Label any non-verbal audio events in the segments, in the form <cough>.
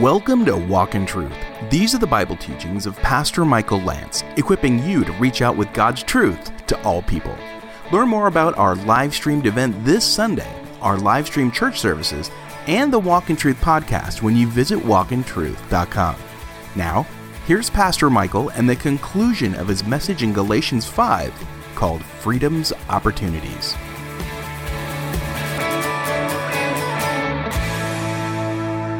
Welcome to Walk in Truth. These are the Bible teachings of Pastor Michael Lance, equipping you to reach out with God's truth to all people. Learn more about our live streamed event this Sunday, our live stream church services, and the Walk in Truth podcast when you visit walkintruth.com. Now, here's Pastor Michael and the conclusion of his message in Galatians 5 called Freedom's Opportunities.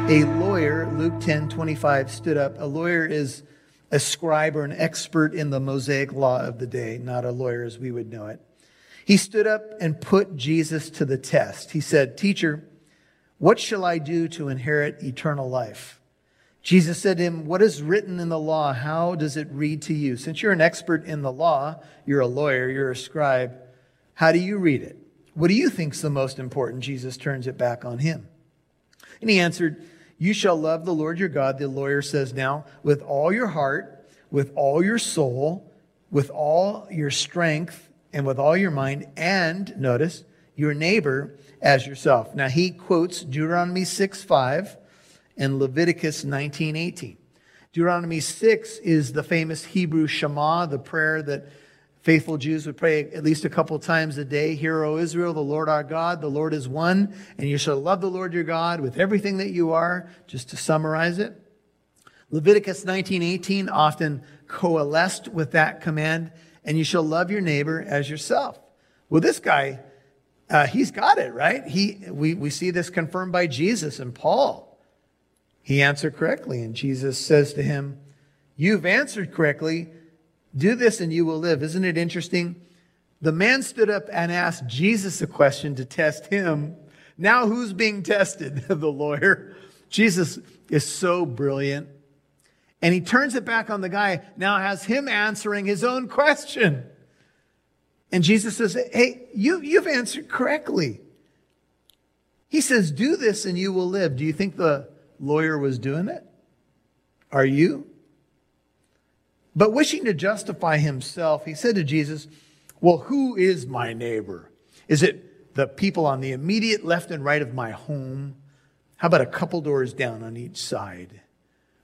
A lawyer, Luke 10 25, stood up. A lawyer is a scribe or an expert in the Mosaic law of the day, not a lawyer as we would know it. He stood up and put Jesus to the test. He said, Teacher, what shall I do to inherit eternal life? Jesus said to him, What is written in the law? How does it read to you? Since you're an expert in the law, you're a lawyer, you're a scribe, how do you read it? What do you think's the most important? Jesus turns it back on him. And he answered, you shall love the Lord your God, the lawyer says now, with all your heart, with all your soul, with all your strength, and with all your mind, and notice, your neighbor as yourself. Now he quotes Deuteronomy 6 5 and Leviticus 19 18. Deuteronomy 6 is the famous Hebrew Shema, the prayer that Faithful Jews would pray at least a couple times a day. Hear, O Israel, the Lord our God, the Lord is one, and you shall love the Lord your God with everything that you are, just to summarize it. Leviticus 19:18 often coalesced with that command, and you shall love your neighbor as yourself. Well, this guy, uh, he's got it, right? He, we, we see this confirmed by Jesus and Paul. He answered correctly, and Jesus says to him, You've answered correctly do this and you will live. Isn't it interesting? The man stood up and asked Jesus a question to test him. Now who's being tested? <laughs> the lawyer. Jesus is so brilliant. And he turns it back on the guy, now has him answering his own question. And Jesus says, Hey, you, you've answered correctly. He says, Do this and you will live. Do you think the lawyer was doing it? Are you? But wishing to justify himself, he said to Jesus, Well, who is my neighbor? Is it the people on the immediate left and right of my home? How about a couple doors down on each side?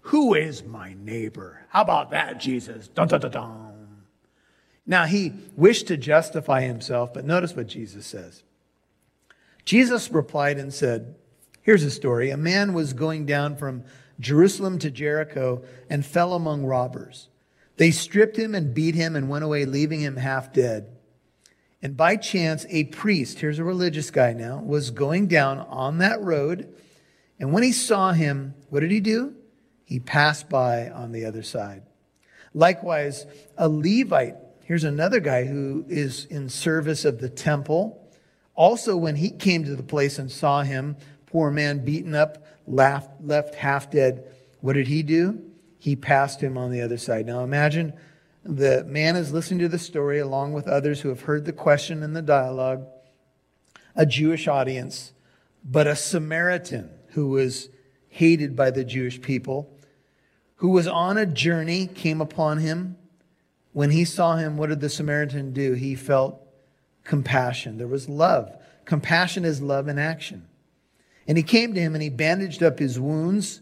Who is my neighbor? How about that, Jesus? Dun, dun, dun, dun. Now, he wished to justify himself, but notice what Jesus says. Jesus replied and said, Here's a story. A man was going down from Jerusalem to Jericho and fell among robbers. They stripped him and beat him and went away, leaving him half dead. And by chance, a priest, here's a religious guy now, was going down on that road. And when he saw him, what did he do? He passed by on the other side. Likewise, a Levite, here's another guy who is in service of the temple. Also, when he came to the place and saw him, poor man beaten up, left, half dead, what did he do? He passed him on the other side. Now imagine the man is listening to the story along with others who have heard the question and the dialogue, a Jewish audience, but a Samaritan who was hated by the Jewish people, who was on a journey, came upon him. When he saw him, what did the Samaritan do? He felt compassion. There was love. Compassion is love in action. And he came to him and he bandaged up his wounds.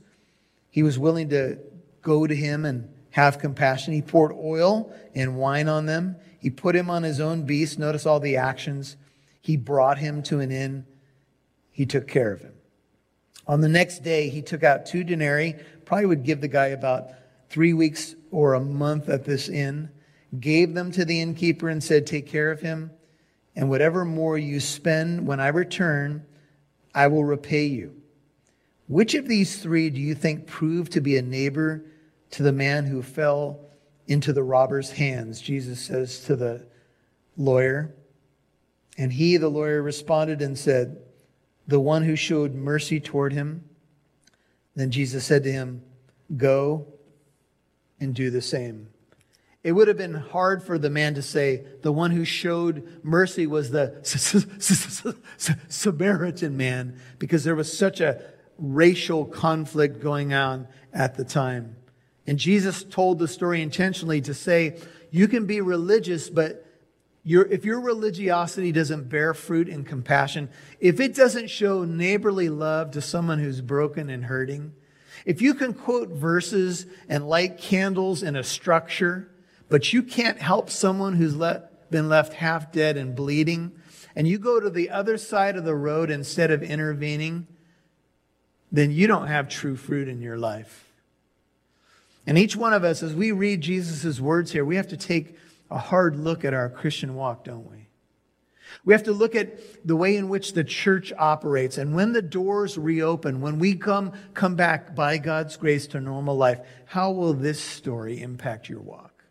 He was willing to go to him and have compassion. He poured oil and wine on them. He put him on his own beast. Notice all the actions. He brought him to an inn. He took care of him. On the next day, he took out two denarii, probably would give the guy about three weeks or a month at this inn, gave them to the innkeeper and said, Take care of him, and whatever more you spend when I return, I will repay you. Which of these three do you think proved to be a neighbor to the man who fell into the robber's hands, Jesus says to the lawyer. And he, the lawyer, responded and said, The one who showed mercy toward him. Then Jesus said to him, Go and do the same. It would have been hard for the man to say, The one who showed mercy was the <laughs> Samaritan man, because there was such a racial conflict going on at the time. And Jesus told the story intentionally to say, you can be religious, but if your religiosity doesn't bear fruit in compassion, if it doesn't show neighborly love to someone who's broken and hurting, If you can quote verses and light candles in a structure, but you can't help someone who's le- been left half dead and bleeding, and you go to the other side of the road instead of intervening, then you don't have true fruit in your life. And each one of us, as we read Jesus' words here, we have to take a hard look at our Christian walk, don't we? We have to look at the way in which the church operates. And when the doors reopen, when we come, come back by God's grace to normal life, how will this story impact your walk?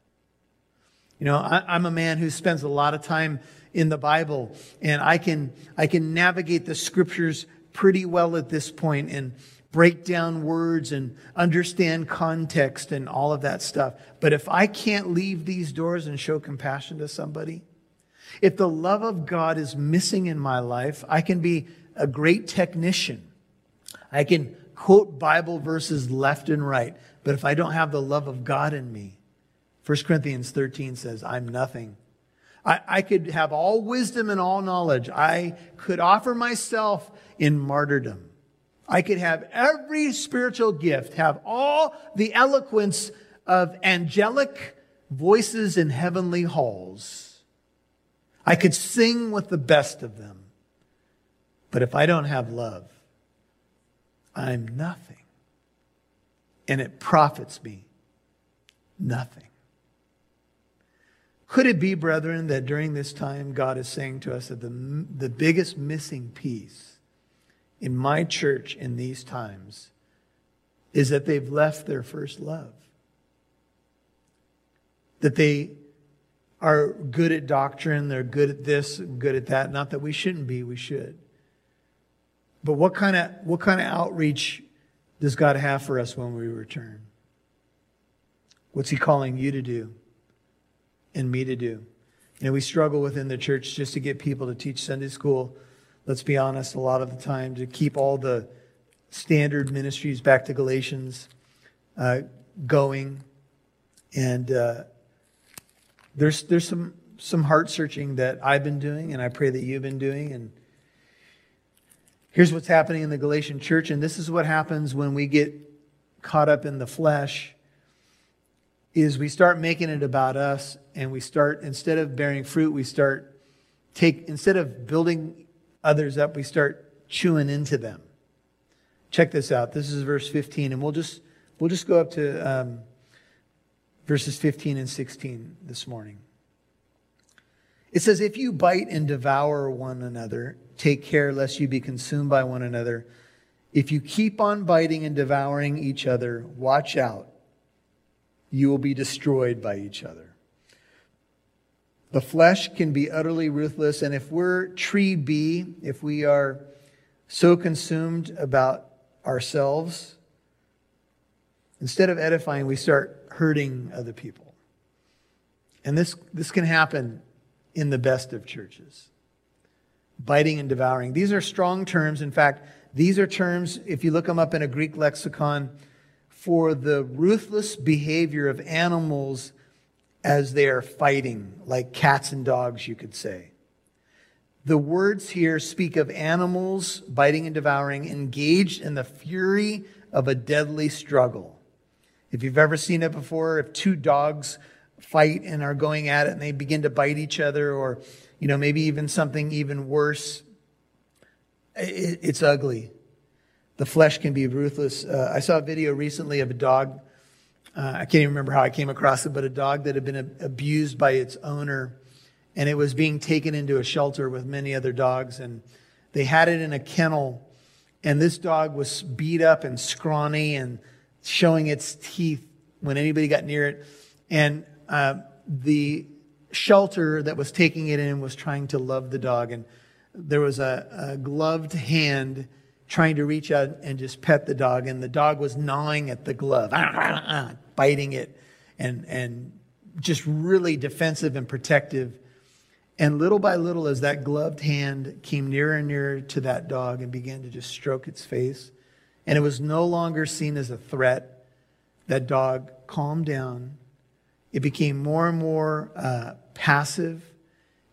You know, I, am a man who spends a lot of time in the Bible, and I can, I can navigate the scriptures pretty well at this point. and break down words and understand context and all of that stuff. But if I can't leave these doors and show compassion to somebody, if the love of God is missing in my life, I can be a great technician. I can quote Bible verses left and right. But if I don't have the love of God in me, 1 Corinthians 13 says, I'm nothing. I, I could have all wisdom and all knowledge. I could offer myself in martyrdom. I could have every spiritual gift, have all the eloquence of angelic voices in heavenly halls. I could sing with the best of them. But if I don't have love, I'm nothing. And it profits me nothing. Could it be, brethren, that during this time God is saying to us that the, the biggest missing piece in my church in these times is that they've left their first love? That they are good at doctrine, they're good at this, good at that. Not that we shouldn't be, we should. But what kind of what kind of outreach does God have for us when we return? What's he calling you to do? and me to do. You know, we struggle within the church just to get people to teach Sunday school. Let's be honest, a lot of the time to keep all the standard ministries back to Galatians uh, going. And uh, there's there's some some heart searching that I've been doing, and I pray that you've been doing. And here's what's happening in the Galatian church, and this is what happens when we get caught up in the flesh is we start making it about us and we start instead of bearing fruit we start take instead of building others up we start chewing into them. Check this out. This is verse 15 and we'll just we'll just go up to um, verses 15 and 16 this morning. It says if you bite and devour one another take care lest you be consumed by one another. If you keep on biting and devouring each other watch out. You will be destroyed by each other. The flesh can be utterly ruthless, and if we're tree B, if we are so consumed about ourselves, instead of edifying, we start hurting other people. And this, this can happen in the best of churches. Biting and devouring. These are strong terms. In fact, these are terms, if you look them up in a Greek lexicon, for the ruthless behavior of animals as they are fighting, like cats and dogs, you could say. The words here speak of animals biting and devouring, engaged in the fury of a deadly struggle. If you've ever seen it before, if two dogs fight and are going at it and they begin to bite each other, or, you know, maybe even something even worse, it's ugly. The flesh can be ruthless. Uh, I saw a video recently of a dog. Uh, I can't even remember how I came across it, but a dog that had been abused by its owner, and it was being taken into a shelter with many other dogs, and they had it in a kennel, and this dog was beat up and scrawny and showing its teeth when anybody got near it, and uh, the shelter that was taking it in was trying to love the dog, and there was a, a gloved hand trying to reach out and just pet the dog, and the dog was gnawing at the glove, <laughs> biting it, and, and just really defensive and protective. And little by little, as that gloved hand came nearer and nearer to that dog and began to just stroke its face, and it was no longer seen as a threat, that dog calmed down. It became more and more uh, passive,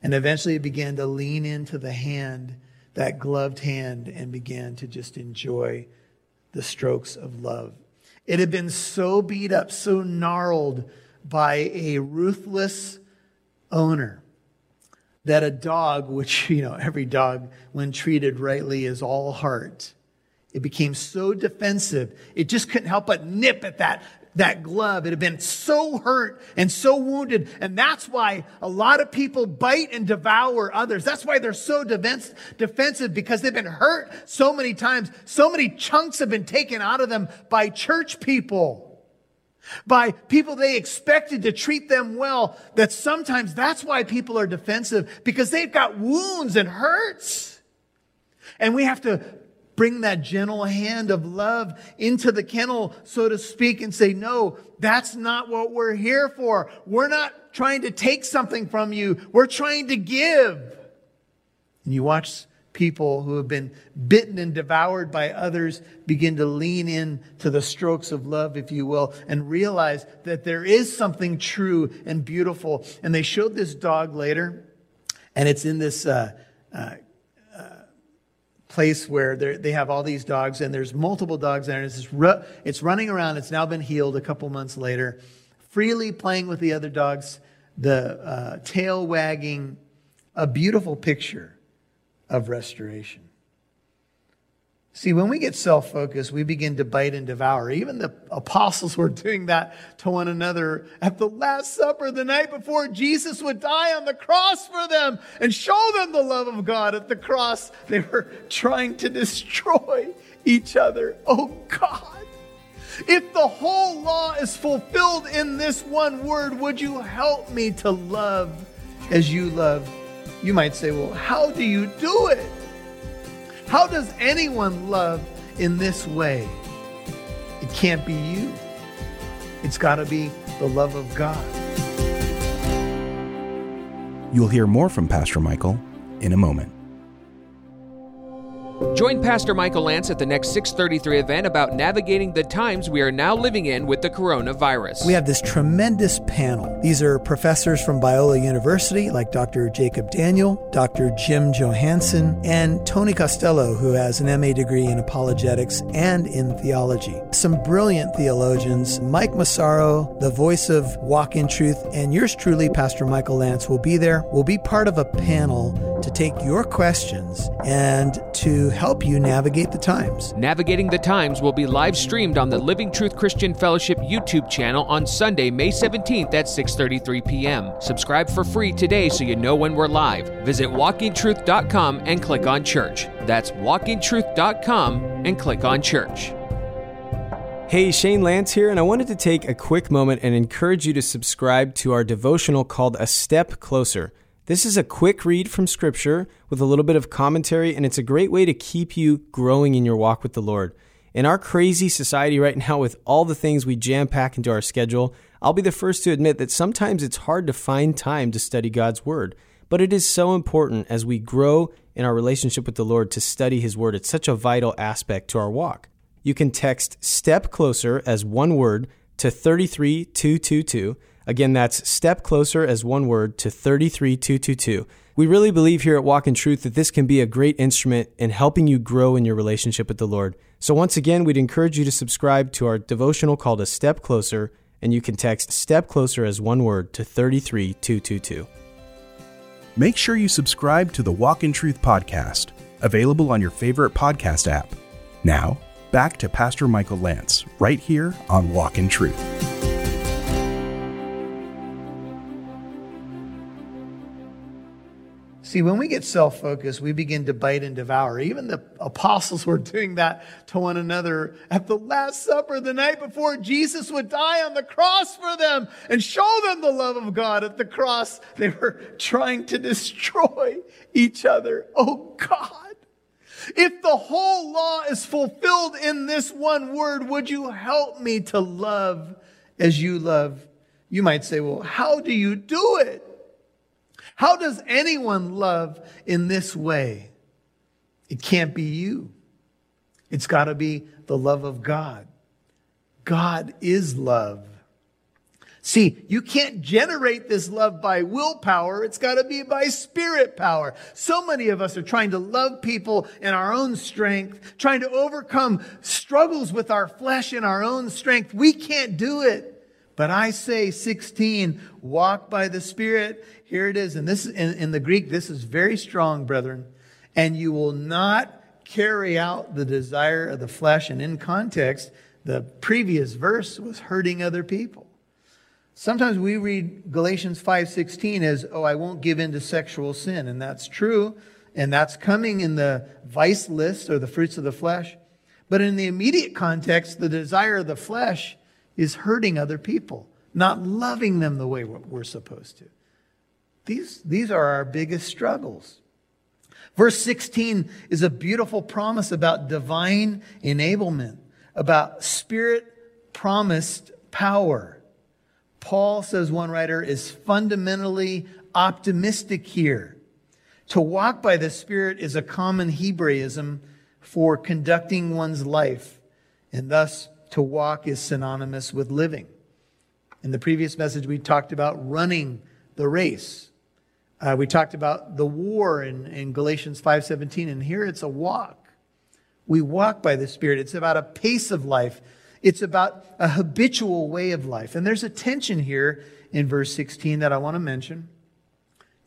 and eventually it began to lean into the hand that gloved hand and began to just enjoy the strokes of love It had been so beat up, so gnarled by a ruthless owner that a dog, which, you know, every dog, when treated rightly, is all heart, it became so defensive, it just couldn't help but nip at that, that glove. It had been so hurt and so wounded. And that's why a lot of people bite and devour others. That's why they're so defense, defensive because they've been hurt so many times. So many chunks have been taken out of them by church people by people they expected to treat them well, that sometimes that's why people are defensive because they've got wounds and hurts. And we have to bring that gentle hand of love into the kennel, so to speak, and say, no, that's not what we're here for. We're not trying to take something from you. We're trying to give. And you watch people who have been bitten and devoured by others begin to lean in to the strokes of love, if you will, and realize that there is something true and beautiful. And they showed this dog later, and it's in this uh, uh, place where they have all these dogs, and there's multiple dogs there, and it's, ru- it's running around. It's now been healed a couple months later, freely playing with the other dogs, the uh, tail wagging, a beautiful picture of restoration. See, when we get self focused, we begin to bite and devour. Even the apostles were doing that to one another at the Last Supper the night before Jesus would die on the cross for them and show them the love of God at the cross. They were trying to destroy each other. Oh God. If the whole law is fulfilled in this one word, would you help me to love as you love? You might say, well, how do you do it? How does anyone love in this way? It can't be you. It's got to be the love of God. You'll hear more from Pastor Michael in a moment. Join Pastor Michael Lance at the next 633 event about navigating the times we are now living in with the coronavirus. We have this tremendous panel. These are professors from Biola University, like Dr. Jacob Daniel, Dr. Jim Johansson, and Tony Costello, who has an MA degree in apologetics and in theology. Some brilliant theologians. Mike Massaro, the voice of Walk in Truth, and yours truly, Pastor Michael Lance, will be there. We'll be part of a panel to take your questions and to help you navigate the times. Navigating the Times will be live streamed on the Living Truth Christian Fellowship YouTube channel on Sunday, May 17th at 6:33 p.m. Subscribe for free today so you know when we're live. Visit walkintruth.com and click on church. That's walkintruth.com and click on church. Hey, Shane Lance here, and I wanted to take a quick moment and encourage you to subscribe to our devotional called A Step Closer. This is a quick read from Scripture with a little bit of commentary, and it's a great way to keep you growing in your walk with the Lord. In our crazy society right now, with all the things we jam pack into our schedule, I'll be the first to admit that sometimes it's hard to find time to study God's Word. But it is so important as we grow in our relationship with the Lord to study His Word. It's such a vital aspect to our walk. You can text Step Closer as one word to 33222 Again, that's step closer as one word to 33222. We really believe here at Walk in Truth that this can be a great instrument in helping you grow in your relationship with the Lord. So, once again, we'd encourage you to subscribe to our devotional called A Step Closer, and you can text Step Closer as one word to 33222. Make sure you subscribe to the Walk in Truth podcast, available on your favorite podcast app. Now, back to Pastor Michael Lance, right here on Walk in Truth. See, when we get self focused, we begin to bite and devour. Even the apostles were doing that to one another at the Last Supper the night before Jesus would die on the cross for them and show them the love of God at the cross. They were trying to destroy each other. Oh God. If the whole law is fulfilled in this one word, would you help me to love as you love? You might say, well, how do you do it? How does anyone love in this way? It can't be you. It's got to be the love of God. God is love. See, you can't generate this love by willpower. It's got to be by spirit power. So many of us are trying to love people in our own strength, trying to overcome struggles with our flesh in our own strength. We can't do it. But I say 16, walk by the spirit. Here it is. And this in, in the Greek, this is very strong, brethren. And you will not carry out the desire of the flesh. And in context, the previous verse was hurting other people. Sometimes we read Galatians 5:16 as, "Oh, I won't give in to sexual sin." And that's true, and that's coming in the vice list or the fruits of the flesh. But in the immediate context, the desire of the flesh is hurting other people, not loving them the way we're supposed to. These, these are our biggest struggles. Verse 16 is a beautiful promise about divine enablement, about spirit promised power. Paul, says one writer, is fundamentally optimistic here. To walk by the Spirit is a common Hebraism for conducting one's life, and thus to walk is synonymous with living. In the previous message, we talked about running the race. Uh, we talked about the war in, in Galatians 5.17, and here it's a walk. We walk by the Spirit. It's about a pace of life it's about a habitual way of life. And there's a tension here in verse 16 that I want to mention.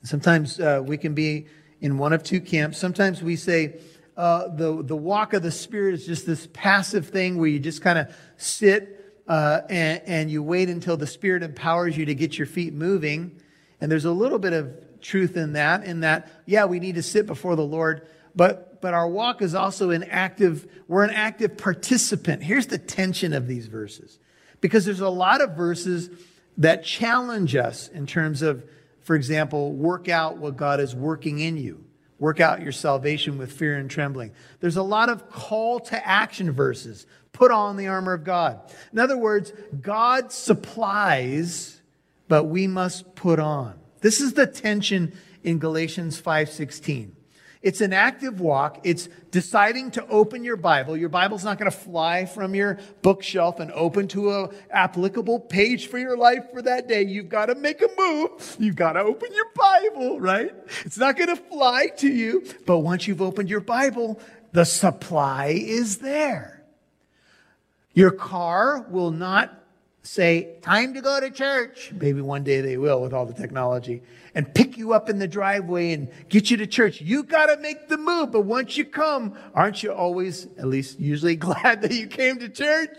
Sometimes uh, we can be in one of two camps. Sometimes we say uh, the, the walk of the Spirit is just this passive thing where you just kind of sit uh, and, and you wait until the Spirit empowers you to get your feet moving. And there's a little bit of truth in that, in that, yeah, we need to sit before the Lord, but, but our walk is also an active, we're an active participant. Here's the tension of these verses. Because there's a lot of verses that challenge us in terms of, for example, work out what God is working in you. Work out your salvation with fear and trembling. There's a lot of call to action verses. Put on the armor of God. In other words, God supplies, but we must put on. This is the tension in Galatians 5:16. It's an active walk. It's deciding to open your Bible. Your Bible's not going to fly from your bookshelf and open to a applicable page for your life for that day. You've got to make a move. You've got to open your Bible, right? It's not going to fly to you. But once you've opened your Bible, the supply is there. Your car will not say, time to go to church. Maybe one day they will with all the technology and pick you up in the driveway and get you to church. You got to make the move. But once you come, aren't you always, at least usually <laughs> glad that you came to church?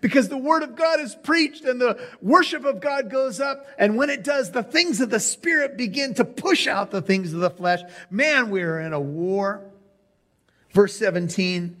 Because the word of God is preached and the worship of God goes up. And when it does, the things of the spirit begin to push out the things of the flesh. Man, we're in a war. Verse 17,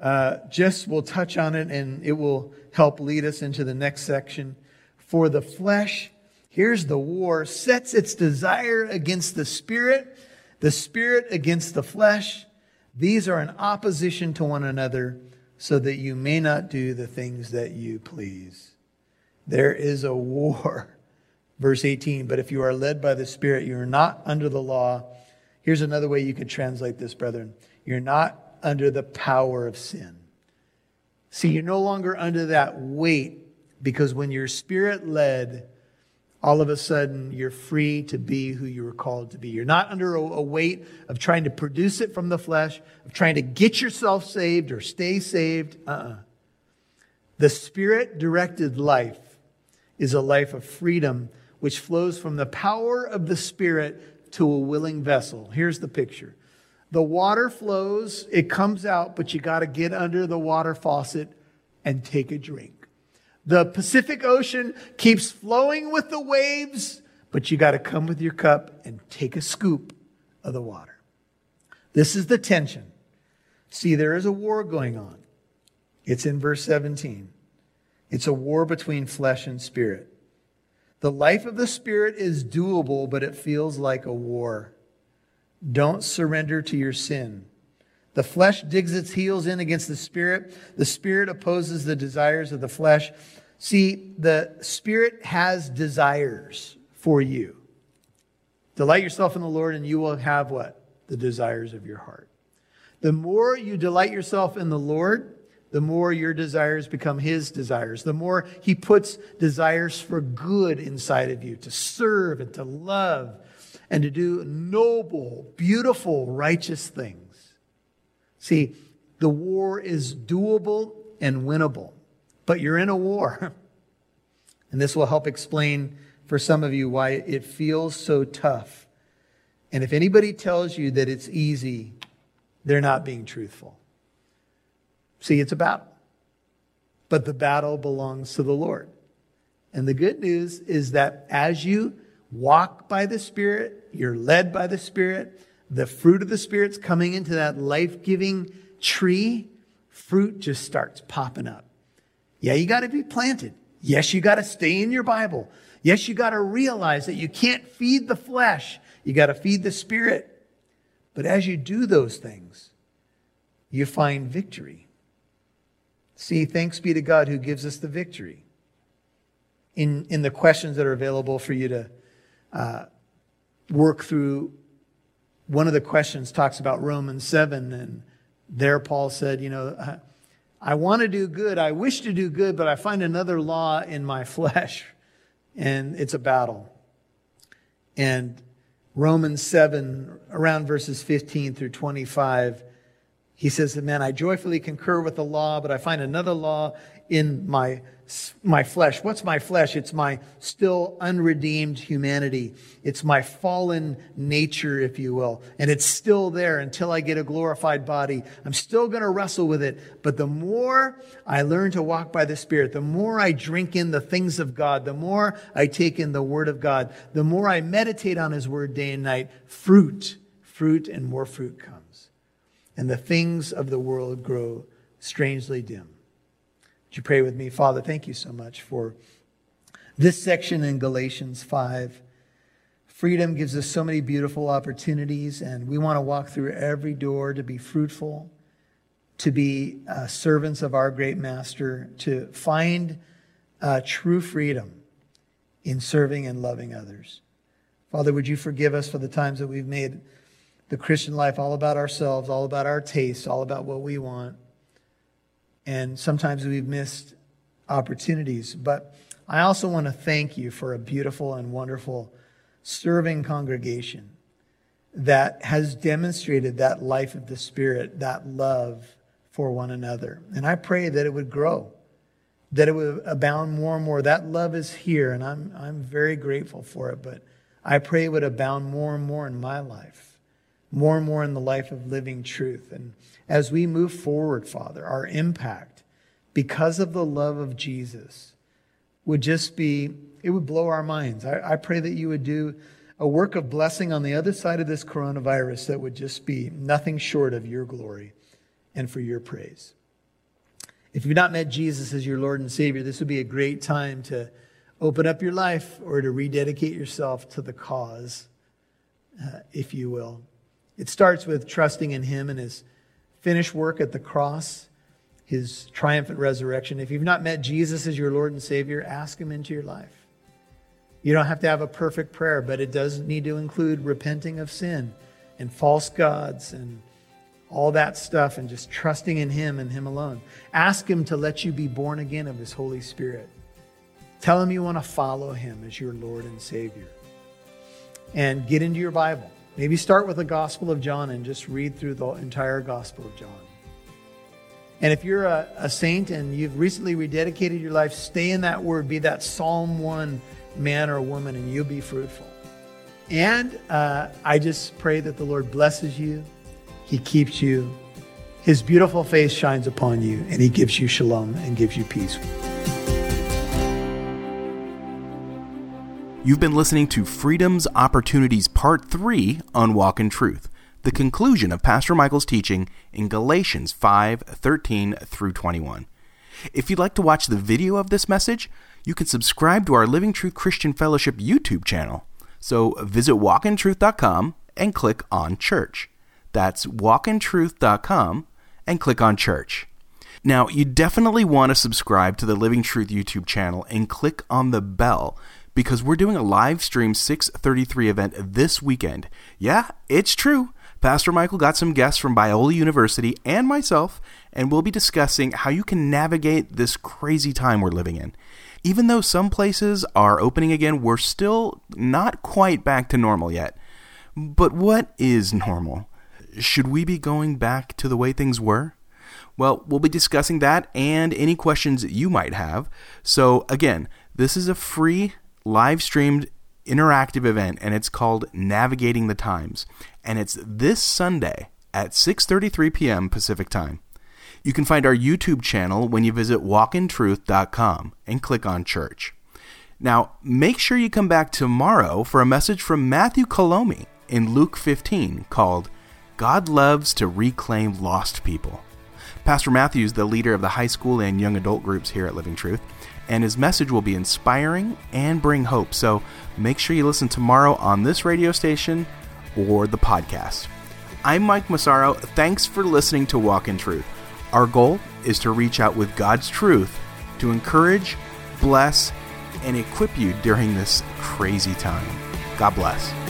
uh, just will touch on it and it will help lead us into the next section. For the flesh, here's the war, sets its desire against the spirit, the spirit against the flesh. These are in opposition to one another, so that you may not do the things that you please. There is a war. <laughs> Verse 18, but if you are led by the Spirit, you are not under the law. Here's another way you could translate this, brethren. You're not under the power of sin. See, you're no longer under that weight because when you're spirit led, all of a sudden you're free to be who you were called to be. You're not under a, weight of trying to produce it from the flesh, of trying to get yourself saved or stay saved. Uh-uh. The spirit directed life is a life of freedom which flows from the power of the spirit to a willing vessel. Here's the picture the water flows, it comes out, but you got to get under the water faucet and take a drink. The Pacific Ocean keeps flowing with the waves, but you got to come with your cup and take a scoop of the water. This is the tension. See, there is a war going on. It's in verse 17. It's a war between flesh and spirit. The life of the spirit is doable, but it feels like a war. Don't surrender to your sin. The flesh digs its heels in against the spirit. The spirit opposes the desires of the flesh. See, the spirit has desires for you. Delight yourself in the Lord, and you will have what? The desires of your heart. The more you delight yourself in the Lord, the more your desires become his desires, the more he puts desires for good inside of you to serve and to love and to do noble, beautiful, righteous things. See, the war is doable and winnable, but you're in a war. <laughs> And this will help explain for some of you why it feels so tough. And if anybody tells you that it's easy, they're not being truthful. See, it's a battle, but the battle belongs to the Lord. And the good news is that as you walk by the Spirit, you're led by the Spirit, the fruit of the Spirit's coming into that life giving tree, fruit just starts popping up. Yeah, you got to be planted. Yes, you got to stay in your Bible. Yes, you got to realize that you can't feed the flesh, you got to feed the Spirit. But as you do those things, you find victory. See, thanks be to God who gives us the victory. In, in the questions that are available for you to uh, work through, one of the questions talks about Romans 7, and there Paul said, You know, I want to do good. I wish to do good, but I find another law in my flesh, and it's a battle. And Romans 7, around verses 15 through 25, he says, Man, I joyfully concur with the law, but I find another law in my my flesh. What's my flesh? It's my still unredeemed humanity. It's my fallen nature, if you will. And it's still there until I get a glorified body. I'm still going to wrestle with it. But the more I learn to walk by the Spirit, the more I drink in the things of God, the more I take in the Word of God, the more I meditate on His Word day and night, fruit, fruit, and more fruit comes. And the things of the world grow strangely dim. Would you pray with me? Father, thank you so much for this section in Galatians 5. Freedom gives us so many beautiful opportunities, and we want to walk through every door to be fruitful, to be uh, servants of our great master, to find uh, true freedom in serving and loving others. Father, would you forgive us for the times that we've made the Christian life all about ourselves, all about our tastes, all about what we want? And sometimes we've missed opportunities. But I also want to thank you for a beautiful and wonderful serving congregation that has demonstrated that life of the Spirit, that love for one another. And I pray that it would grow, that it would abound more and more. That love is here, and I'm, I'm very grateful for it, but I pray it would abound more and more in my life, more and more in the life of living truth. And as we move forward, Father, our impact because of the love of Jesus would just be, it would blow our minds. I, I, pray that you would do a work of blessing on the other side of this coronavirus that would just be nothing short of your glory and for your praise. If you've not met Jesus as your Lord and Savior, this would be a great time to open up your life or to rededicate yourself to the cause, uh, if you will. It starts with trusting in Him and His finished work at the cross, his triumphant resurrection. If you've not met Jesus as your Lord and Savior, ask him into your life. You don't have to have a perfect prayer, but it does need to include repenting of sin and false gods and all that stuff and just trusting in him and him alone. Ask him to let you be born again of his Holy Spirit. Tell him you want to follow him as your Lord and Savior. And get into your Bible. Maybe start with the Gospel of John and just read through the entire Gospel of John. And if you're a, a, saint and you've recently rededicated your life, stay in that word. Be that Psalm 1 man or woman, and you'll be fruitful. And uh, I just pray that the Lord blesses you, He keeps you, His beautiful face shines upon you, and He gives you shalom and gives you peace. You've been listening to Freedom's Opportunities Part 3 on Walk in Truth, the conclusion of Pastor Michael's teaching in Galatians 5 13 through 21. If you'd like to watch the video of this message, you can subscribe to our Living Truth Christian Fellowship YouTube channel. So visit walkintruth.com and click on church. That's walkintruth.com and click on church. Now, you definitely want to subscribe to the Living Truth YouTube channel and click on the bell because we're doing a live stream 633 event this weekend. Yeah, it's true. Pastor Michael got some guests from Biola University and myself, and we'll be discussing how you can navigate this crazy time we're living in. Even though some places are opening again, we're still not quite back to normal yet. But what is normal? Should we be going back to the way things were? Well, we'll be discussing that and any questions you might have. So, again, this is a free live streamed interactive event and it's called Navigating the Times and it's this Sunday at 6:33 p.m. Pacific Time. You can find our YouTube channel when you visit walkintruth.com and click on church. Now, make sure you come back tomorrow for a message from Matthew Kolomi in Luke 15 called God Loves to Reclaim Lost People. Pastor Matthew is the leader of the high school and young adult groups here at Living Truth, and his message will be inspiring and bring hope. So make sure you listen tomorrow on this radio station or the podcast. I'm Mike Massaro. Thanks for listening to Walk in Truth. Our goal is to reach out with God's truth to encourage, bless, and equip you during this crazy time. God bless.